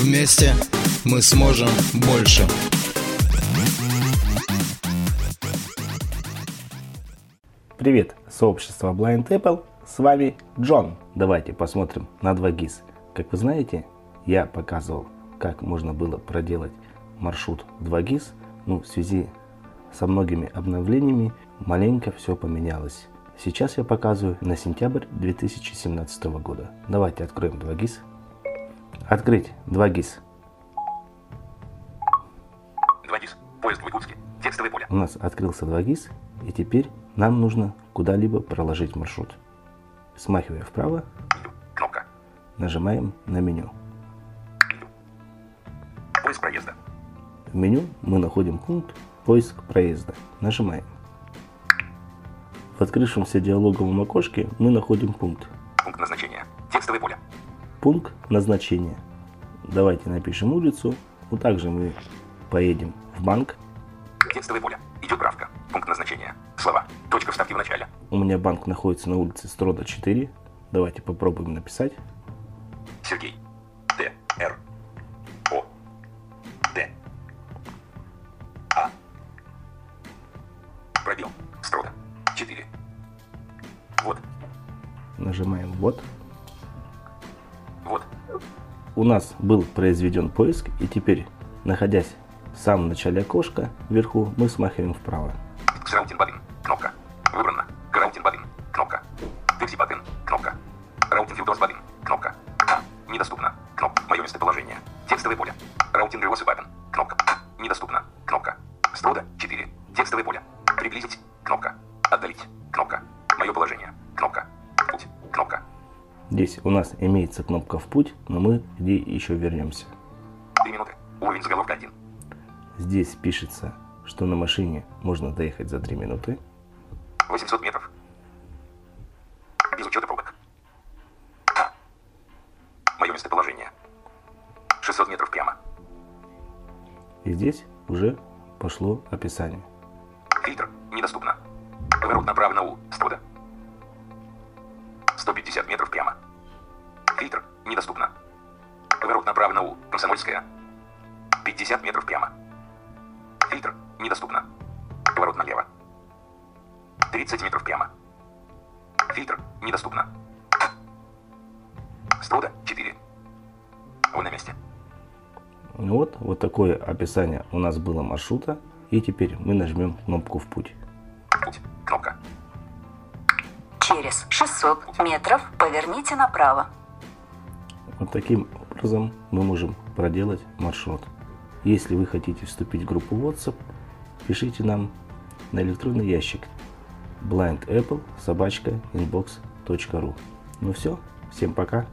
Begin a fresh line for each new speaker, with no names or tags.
Вместе мы сможем больше.
Привет, сообщество Blind Apple, с вами Джон. Давайте посмотрим на 2GIS. Как вы знаете, я показывал, как можно было проделать маршрут 2GIS, ну, в связи со многими обновлениями маленько все поменялось. Сейчас я показываю на сентябрь 2017 года. Давайте откроем 2GIS. Открыть 2GIS.
2GIS. Поиск в Якутске. Текстовое поле.
У нас открылся 2GIS и теперь нам нужно куда-либо проложить маршрут. Смахивая вправо.
Кнопка.
нажимаем на меню.
Поиск проезда.
В меню мы находим пункт «Поиск проезда». Нажимаем. В открывшемся диалоговом окошке мы находим пункт
Пункт назначения. Текстовое поле.
Пункт назначения. Давайте напишем улицу. Вот также мы поедем в банк.
Текстовое поле. Идет правка. Пункт назначения. Слова. Точка вставки в начале.
У меня банк находится на улице Строда 4. Давайте попробуем написать.
Сергей. Т. Р. О. Д. А. Пробел. Строда. 4. Вот.
Нажимаем «Вот». У нас был произведен поиск, и теперь, находясь в самом начале окошка, вверху, мы смахиваем вправо.
Сраутин Бадын. Кнопка. Выбрано. Раутин Бадын. Кнопка. Текси Бадын. Кнопка. Раутин Филдос Бадын. Кнопка. Недоступно. Кнопка. Мое местоположение. Текстовое поле. Раутин Гривосы Бадын. Кнопка. Недоступно. Кнопка. Струда 4. Текстовое поле.
Здесь у нас имеется кнопка «В путь», но мы к ней еще вернемся.
3 минуты. Уровень заголовка 1.
Здесь пишется, что на машине можно доехать за 3 минуты.
800 метров. Без учета пробок. Мое местоположение. 600 метров прямо.
И здесь уже пошло описание.
Фильтр. Недоступно. Поворот направо на У. Строда. 150 метров прямо. Фильтр. Недоступно. Поворот направо на У. Комсомольская. 50 метров прямо. Фильтр. Недоступно. Поворот налево. 30 метров прямо. Фильтр. Недоступно. Строда 4. Вы на месте.
Ну Вот, вот такое описание у нас было маршрута. И теперь мы нажмем кнопку «В путь».
Путь. Кнопка.
Через 600 метров поверните направо.
Вот таким образом мы можем проделать маршрут. Если вы хотите вступить в группу WhatsApp, пишите нам на электронный ящик blindapple собачка inbox.ru. Ну все, всем пока.